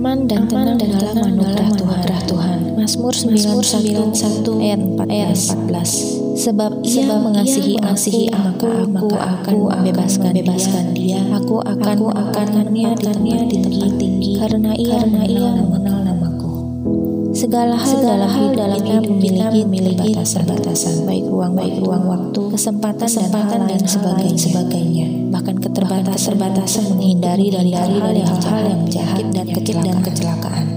Aman dan tenang dalam anugerah Tuhan. Tuhan. Mazmur 91 ayat 14. Sebab ia Sebab mengasihi mengasihi aku, maka aku akan membebaskan bebaskan dia. Aku akan aku akan menempatkannya di tempat tinggi karena ia karena ia mengenal namaku. Segala hal segala hal dalam hidup memiliki memiliki batasan-batasan baik ruang baik ruang waktu kesempatan, kesempatan dan, dan sebagainya sebagainya bahkan keterbatasan batasan menghindari dari dari hal-hal yang jahat dan kecil dan kecelakaan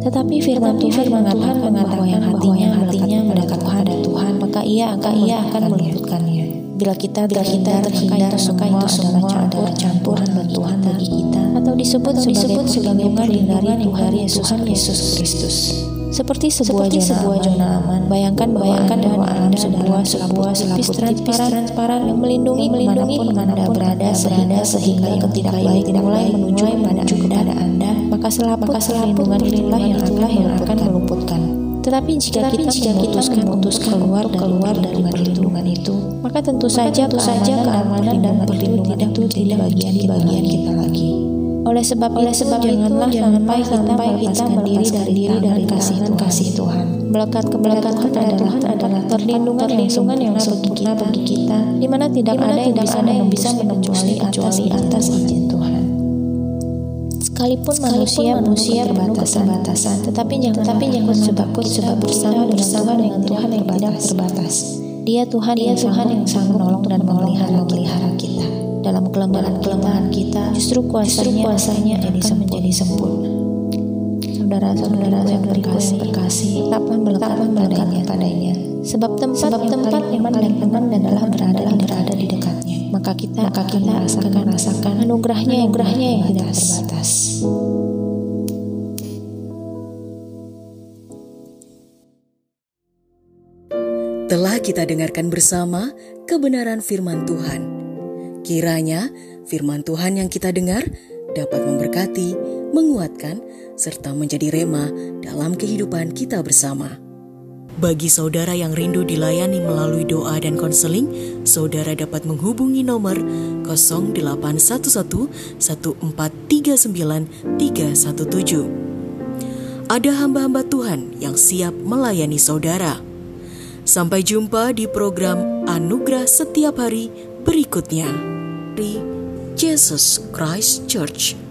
tetapi firman Tuhan mengatakan bahwa yang hatinya hatinya mendekat kepada Tuhan, maka ia akan ia akan meluputkannya. Bila kita bila kita terhindar maka itu semua adalah campuran bertuhan bagi kita atau disebut atau disebut sebagai perlindungan dari Tuhan Yesus Kristus. Seperti sebuah Seperti zona, sebuah zona aman. Bayangkan bayangkan bahwa Anda sebuah sebuah selaput transparan, transparan yang melindungi melindungi Anda berada sehingga sehingga ketika baik mulai menuju pada Anda maka selaput, maka selaput itulah yang akan yang akan meluputkan. Tetapi jika Tetapi kita jika memutuskan, memutuskan keluar keluar dari perlindungan itu, maka tentu saja tentu saja keamanan dan perlindungan itu tidak bagian di bagian kita lagi. Oleh sebab oleh sebab janganlah sampai sampai kita diri dari diri dari kasih Tuhan. kasih Tuhan. Melekat ke melekat kepada Tuhan adalah perlindungan yang sempurna bagi kita, bagi kita, di mana tidak ada yang bisa yang bisa menembus atas atas izin Tuhan. Sekalipun, manusia manusia terbatasan, terbatasan, tetapi jangan tetapi jangan sebabku sebab bersama bersama dengan Tuhan yang tidak terbatas. Dia Tuhan dia Tuhan yang sanggup menolong dan memelihara melihara kita dalam kelemahan kelemahan kita. Justru kuasanya, kuasanya menjadi akan menjadi sempurna. Saudara-saudara yang berkasih, berkasih, tetaplah melekat padanya, padanya. Sebab tempat sebab tempat nyaman dan tenang adalah berada berada di dekatnya maka kita maka kita akan merasakan anugerahnya anugerahnya yang tidak terbatas. Telah kita dengarkan bersama kebenaran firman Tuhan. Kiranya firman Tuhan yang kita dengar dapat memberkati, menguatkan, serta menjadi rema dalam kehidupan kita bersama. Bagi saudara yang rindu dilayani melalui doa dan konseling, saudara dapat menghubungi nomor 0811 1439 317. Ada hamba-hamba Tuhan yang siap melayani saudara. Sampai jumpa di program Anugerah Setiap Hari berikutnya. Di Jesus Christ Church.